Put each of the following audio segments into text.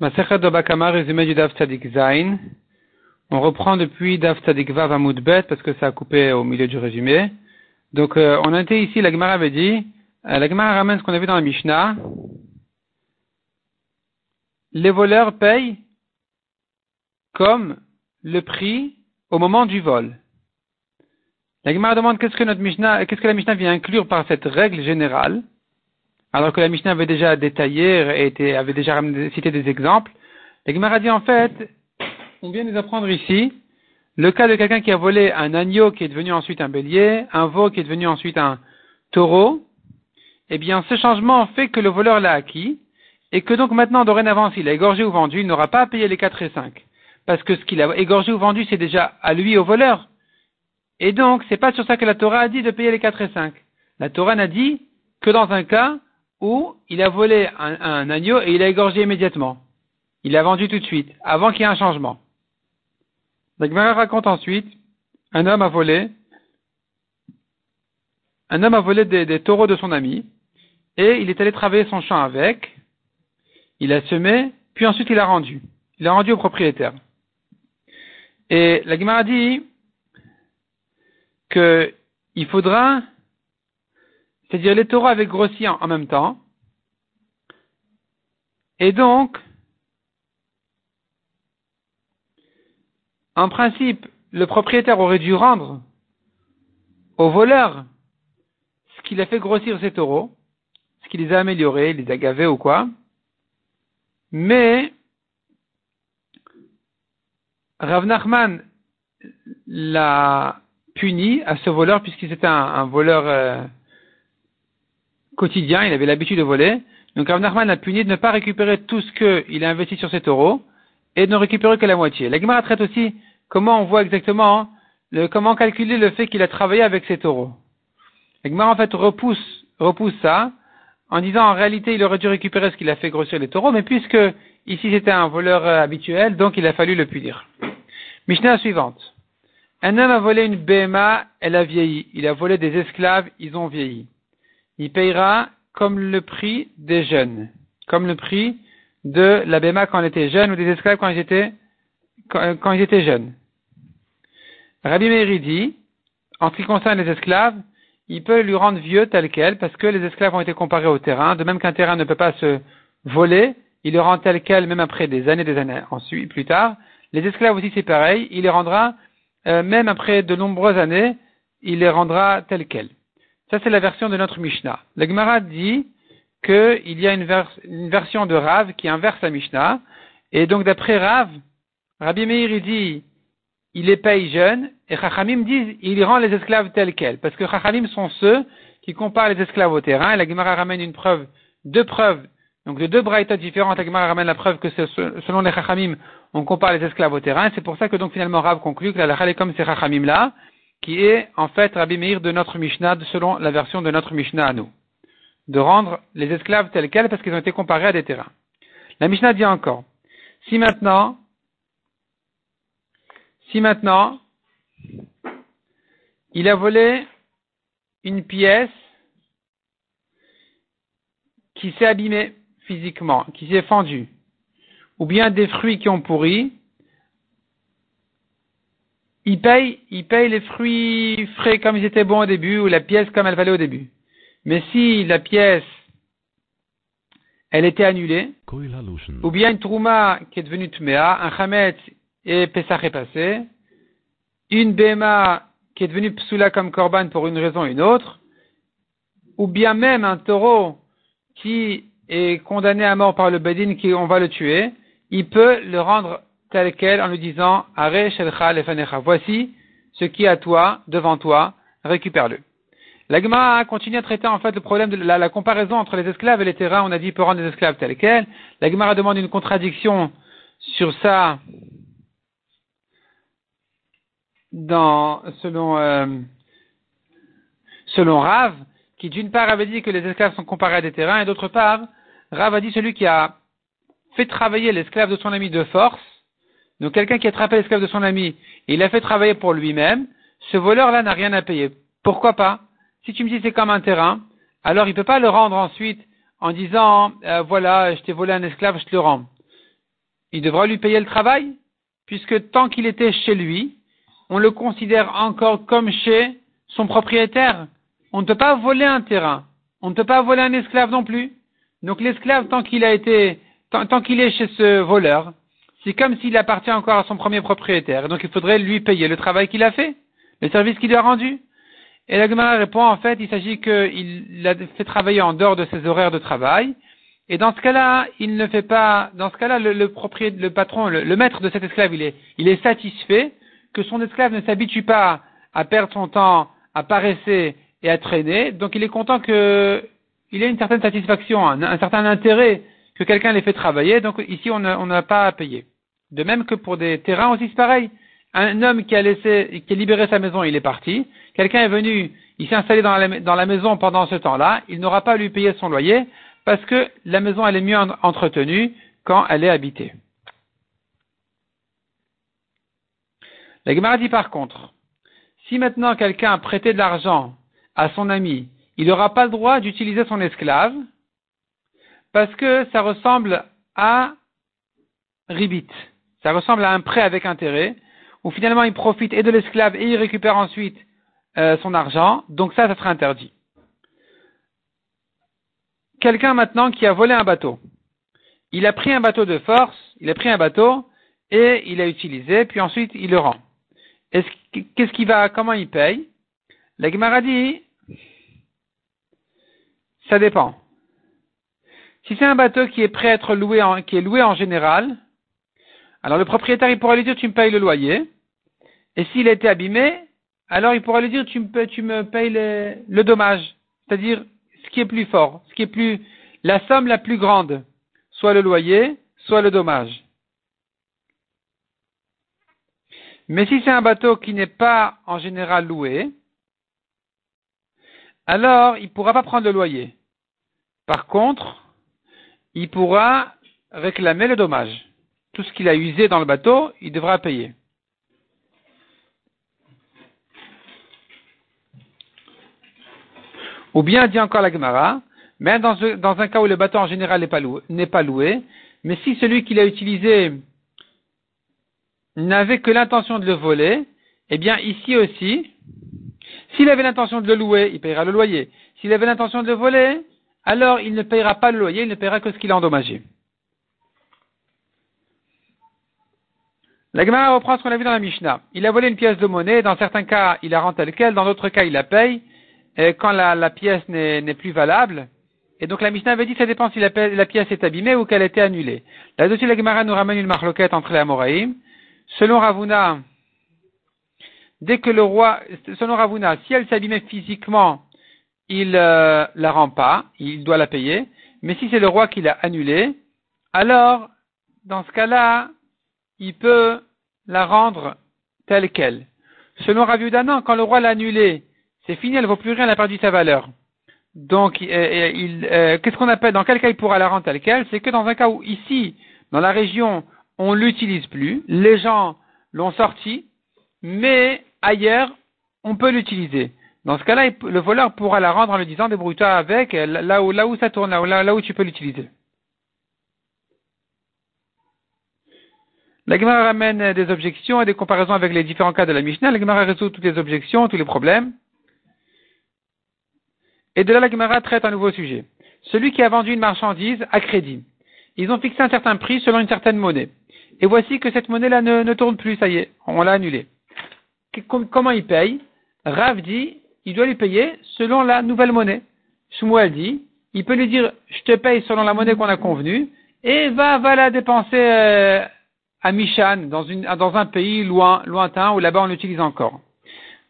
On reprend depuis Dav Tzadik Vav Bet parce que ça a coupé au milieu du résumé. Donc, euh, on a été ici, la Gemara avait dit, euh, la Gemara ramène ce qu'on a vu dans la Mishnah. Les voleurs payent comme le prix au moment du vol. La Gemara demande qu'est-ce que notre Mishnah, qu'est-ce que la Mishnah vient inclure par cette règle générale alors que la Mishnah avait déjà détaillé et avait déjà cité des exemples, la Gemara dit en fait, on vient nous apprendre ici le cas de quelqu'un qui a volé un agneau qui est devenu ensuite un bélier, un veau qui est devenu ensuite un taureau, eh bien ce changement fait que le voleur l'a acquis et que donc maintenant dorénavant s'il a égorgé ou vendu, il n'aura pas à payer les 4 et 5 parce que ce qu'il a égorgé ou vendu c'est déjà à lui au voleur. Et donc c'est pas sur ça que la Torah a dit de payer les 4 et 5. La Torah n'a dit que dans un cas où il a volé un, agneau et il a égorgé immédiatement. Il l'a vendu tout de suite, avant qu'il y ait un changement. Donc raconte ensuite, un homme a volé, un homme a volé des, taureaux de son ami, et il est allé travailler son champ avec, il a semé, puis ensuite il a rendu. Il a rendu au propriétaire. Et la Gemara dit qu'il faudra c'est-à-dire les taureaux avaient grossi en, même temps. Et donc, en principe, le propriétaire aurait dû rendre au voleur ce qu'il a fait grossir ces taureaux, ce qui les a améliorés, les a gavés ou quoi. Mais Rav Nachman l'a puni à ce voleur puisqu'il était un, voleur euh, quotidien, il avait l'habitude de voler. Donc Rav Nachman l'a puni de ne pas récupérer tout ce qu'il a investi sur ses taureaux et de ne récupérer que la moitié. La Gemara traite aussi comment on voit exactement, hein, comment calculer le fait qu'il a travaillé avec ses taureaux. La Gemara en fait repousse, repousse ça en disant en réalité il aurait dû récupérer ce qu'il a fait grossir les taureaux, mais puisque ici c'était un voleur euh, habituel, donc il a fallu le punir. Mishnah suivante. Un homme a volé une BMA, elle a vieilli. Il a volé des esclaves, ils ont vieilli il payera comme le prix des jeunes, comme le prix de la Béma quand elle était jeune ou des esclaves quand ils étaient, quand, ils étaient jeunes. Rabbi Meiri dit, en ce qui concerne les esclaves, il peut lui rendre vieux tel quel parce que les esclaves ont été comparés au terrain, de même qu'un terrain ne peut pas se voler, il le rend tel quel même après des années, des années ensuite, plus tard. Les esclaves aussi c'est pareil, il les rendra, euh, même après de nombreuses années, il les rendra tel quel. Ça, c'est la version de notre Mishnah. Le Gemara dit qu'il y a une, version de Rav qui inverse la Mishnah. Et donc, d'après Rav, Rabbi Meir, dit, il les paye jeunes, et Chachamim dit, il rend les esclaves tels quels. Parce que Chachamim sont ceux qui comparent les esclaves au terrain, et la Gemara ramène une preuve, deux preuves, donc de deux braïtas différentes, la Gemara ramène la preuve que selon les Chachamim, on compare les esclaves au terrain, c'est pour ça que donc finalement Rav conclut que la est comme ces Chachamim là, qui est en fait Rabbi Meir de notre Mishnah, selon la version de notre Mishnah à nous. De rendre les esclaves tels quels parce qu'ils ont été comparés à des terrains. La Mishnah dit encore, si maintenant, si maintenant, il a volé une pièce qui s'est abîmée physiquement, qui s'est fendue, ou bien des fruits qui ont pourri, il paye, il paye les fruits frais comme ils étaient bons au début ou la pièce comme elle valait au début. Mais si la pièce, elle était annulée, ou bien une trouma qui est devenue tmea, un chametz et Pesach est passé, une bema qui est devenue psula comme korban pour une raison ou une autre, ou bien même un taureau qui est condamné à mort par le bedin, qui on va le tuer, il peut le rendre tel quel en lui disant Voici ce qui est à toi, devant toi, récupère-le. La continue à traiter en fait le problème de la, comparaison entre les esclaves et les terrains. On a dit peut rendre les esclaves tels quels. La demande une contradiction sur ça dans, selon, euh, selon Rav, qui d'une part avait dit que les esclaves sont comparés à des terrains et d'autre part, Rav a dit celui qui a fait travailler l'esclave de son ami de force, donc quelqu'un qui a attrapé l'esclave de son ami et il l'a fait travailler pour lui-même, ce voleur-là n'a rien à payer. Pourquoi pas? Si tu me dis c'est comme un terrain, alors il ne peut pas le rendre ensuite en disant euh, voilà, je t'ai volé un esclave, je te le rends. il devra lui payer le travail, puisque tant qu'il était chez lui, on le considère encore comme chez son propriétaire. On ne peut pas voler un terrain. On ne peut pas voler un esclave non plus. Donc l'esclave, tant qu'il a été, tant, qu'il est chez ce voleur, c'est comme s'il appartient encore à son premier propriétaire. donc il faudrait lui payer le travail qu'il a fait, le service qu'il lui a rendu. Et la Gemara répond, en fait, il s'agit qu'il l'a fait travailler en dehors de ses horaires de travail. Et dans ce cas-là, il ne fait pas, dans ce cas-là, le, propriétaire, le patron, le, maître de cet esclave, il est, il est satisfait que son esclave ne s'habitue pas à perdre son temps, à paresser et à traîner. Donc il est content que, il ait une certaine satisfaction, un, certain intérêt que quelqu'un les fait travailler. Donc ici, on n'a pas à payer. De même que pour des terrains aussi, c'est pareil. Un homme qui a laissé, qui a libéré sa maison, il est parti. Quelqu'un est venu, il s'est installé dans la, maison pendant ce temps-là. Il n'aura pas à lui payer son loyer parce que la maison, elle est mieux entretenue quand elle est habitée. La Gemara dit par contre, si maintenant quelqu'un a prêté de l'argent à son ami, il n'aura pas le droit d'utiliser son esclave parce que ça ressemble à ribit. Ça ressemble à un prêt avec intérêt où finalement il profite et de l'esclave et il récupère ensuite euh, son argent. Donc ça, ça sera interdit. Quelqu'un maintenant qui a volé un bateau. Il a pris un bateau de force, il a pris un bateau et il l'a utilisé, puis ensuite il le rend. Qu'est-ce qu'il va, comment il paye? La Gemara dit, ça dépend. Si c'est un bateau qui est prêt à être loué en, qui est loué en général, alors le propriétaire pourra lui dire tu me payes le loyer. Et s'il a été abîmé, alors il pourra lui dire tu me, payes le dommage. C'est-à-dire ce qui est plus fort, ce qui est plus, la somme la plus grande, soit le loyer, soit le dommage. Mais si c'est un bateau qui n'est pas en général loué, alors il ne pourra pas prendre le loyer. Par contre, il pourra réclamer le dommage. Tout ce qu'il a usé dans le bateau, il devra payer. Ou bien, dit encore la Gemara, même dans, un cas où le bateau en général n'est pas, loué, mais si celui qui l'a utilisé n'avait que l'intention de le voler, eh bien ici aussi, s'il avait l'intention de le louer, il payera le loyer. S'il avait l'intention de le voler, alors il ne payera pas le loyer, il ne payera que ce qu'il a endommagé. La Gemara reprend ce qu'on a vu dans la Mishnah. Il a volé une pièce de monnaie, dans certains cas il la rend telle quelle, dans d'autres cas il la paye, quand la, pièce n'est plus valable. Et donc la Mishnah avait dit ça dépend si la, pièce est abîmée ou qu'elle a été annulée. Là-dessus la Gemara nous ramène une marloquette entre les Amoraïm. Selon Ravuna, dès que le roi, selon Ravuna, si elle s'abîmait physiquement, il euh, la rend pas, il doit la payer. Mais si c'est le roi qui l'a annulée, alors, dans ce cas-là, il peut la rendre telle qu'elle. Selon Raviuda, non, quand le roi l'a annulée, c'est fini, elle ne vaut plus rien, elle a perdu sa valeur. Donc, euh, qu'est-ce qu'on appelle, dans quel cas il pourra la rendre telle qu'elle? C'est que dans un cas où ici, dans la région, on l'utilise plus, les gens l'ont sorti, mais ailleurs, on peut l'utiliser. Dans ce cas-là, le voleur pourra la rendre en lui disant débrouille-toi avec, là où, là où ça tourne, là où tu peux l'utiliser. La Gemara ramène des objections et des comparaisons avec les différents cas de la Mishnah. La Gemara résout toutes les objections, tous les problèmes. Et de là, la Gemara traite un nouveau sujet. Celui qui a vendu une marchandise à crédit. Ils ont fixé un certain prix selon une certaine monnaie. Et voici que cette monnaie-là ne, tourne plus, ça y est, on l'a annulée. Comment il paye? Rav dit, il doit lui payer selon la nouvelle monnaie. Shmuel dit, il peut lui dire, je te paye selon la monnaie qu'on a convenue, et va, va la dépenser euh, à Mishan, dans, un pays loin, lointain, où là-bas on l'utilise encore.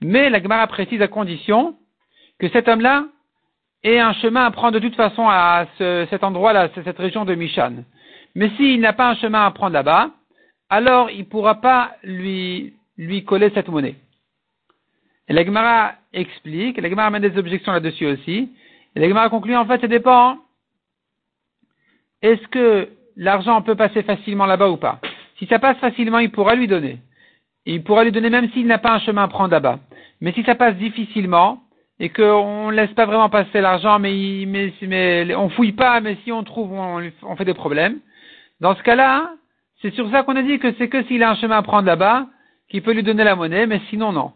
Mais la Gemara précise à condition que cet homme-là ait un chemin à prendre de toute façon à cet endroit-là, cette région de Mishan. Mais s'il n'a pas un chemin à prendre là-bas, alors il ne pourra pas lui coller cette monnaie. Et la Gemara explique, la Gemara amène des objections là-dessus aussi, et la Gemara conclut en fait, ça dépend. Est-ce que l'argent peut passer facilement là-bas ou pas? Si ça passe facilement, il pourra lui donner. Il pourra lui donner même s'il n'a pas un chemin à prendre là-bas. Mais si ça passe difficilement, et qu'on ne laisse pas vraiment passer l'argent, mais, on fouille pas, mais si on trouve, on, fait des problèmes. Dans ce cas-là, c'est sur ça qu'on a dit que c'est que s'il a un chemin à prendre là-bas, qu'il peut lui donner la monnaie, mais sinon non.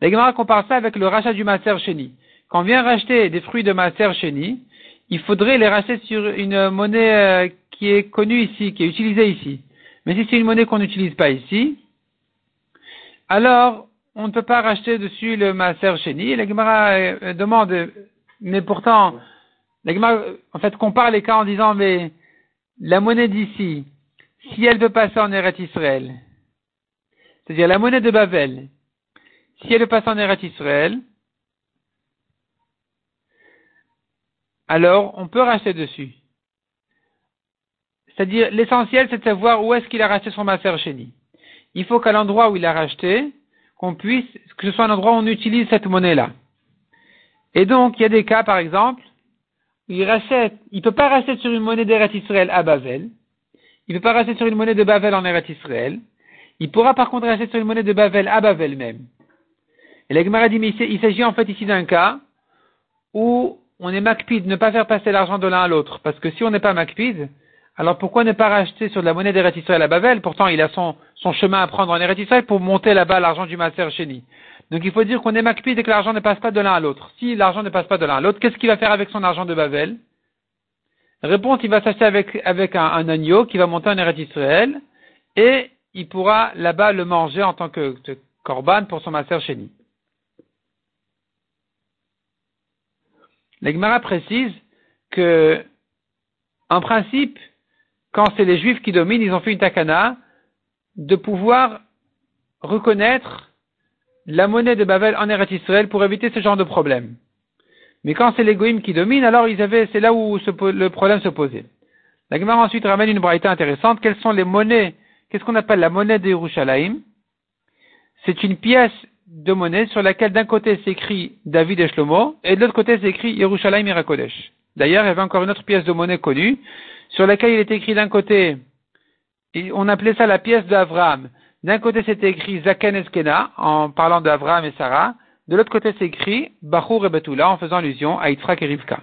La Gemara compare ça avec le rachat du Maser Chéni. Quand on vient racheter des fruits de Maser Chéni, il faudrait les racheter sur une monnaie euh, qui est connue ici, qui est utilisée ici. Mais si c'est une monnaie qu'on n'utilise pas ici, alors on ne peut pas racheter dessus le Maser Chéni. La Gemara euh, demande, mais pourtant, la Gemara, en fait, compare les cas en disant, mais la monnaie d'ici, si elle peut passer en Eretz Israël, c'est-à-dire la monnaie de Babel, si elle peut passer en Eretz Israël, alors on peut racheter dessus. C'est-à-dire, l'essentiel, c'est de savoir où est-ce qu'il a racheté son Maser Chéni. Il faut qu'à l'endroit où il a racheté, qu'on puisse, que ce soit un endroit où on utilise cette monnaie-là. Et donc, il y a des cas, par exemple, où il rachète, peut pas racheter sur une monnaie d'Eretz Israël à Bavel, il peut pas racheter sur une monnaie de Bavel en Eretz Israël, il pourra par contre racheter sur une monnaie de Bavel à Bavel même. Et la dit, mais il s'agit en fait ici d'un cas où on est macpide, ne pas faire passer l'argent de l'un à l'autre. Parce que si on n'est pas macpide, alors pourquoi ne pas racheter sur de la monnaie d'Eretz Israël à Bavel Pourtant, il a son, son chemin à prendre en Eretz Israël pour monter là-bas l'argent du Maser Chéni. Donc il faut dire qu'on est macpide et que l'argent ne passe pas de l'un à l'autre. Si l'argent ne passe pas de l'un à l'autre, qu'est-ce qu'il va faire avec son argent de Bavel Réponse, il va s'acheter avec, avec un, agneau qui va monter en Eretz Israël et il pourra là-bas le manger en tant que, korban pour son Maser Chéni. L'Egmara précise que, en principe, quand c'est les Juifs qui dominent, ils ont fait une takana de pouvoir reconnaître la monnaie de Babel en Eretz Israël pour éviter ce genre de problème. Mais quand c'est les Goïms qui dominent, alors ils avaient, c'est là où le problème se posait. La Gemara ensuite ramène une braïta intéressante. Quelles sont les monnaies Qu'est-ce qu'on appelle la monnaie de Yerushalayim C'est une pièce de monnaie sur laquelle d'un côté s'écrit David et Shlomo et de l'autre côté s'écrit Yerushalayim Irakodesh. D'ailleurs, il y avait encore une autre pièce de monnaie connue sur laquelle il était écrit d'un côté, on appelait ça la pièce d'Avraham. D'un côté, c'était écrit Zaken Eskena, en parlant d'Avraham et Sarah. De l'autre côté, c'est écrit Bachur et Betula, en faisant allusion à Yitzhak et Rivka.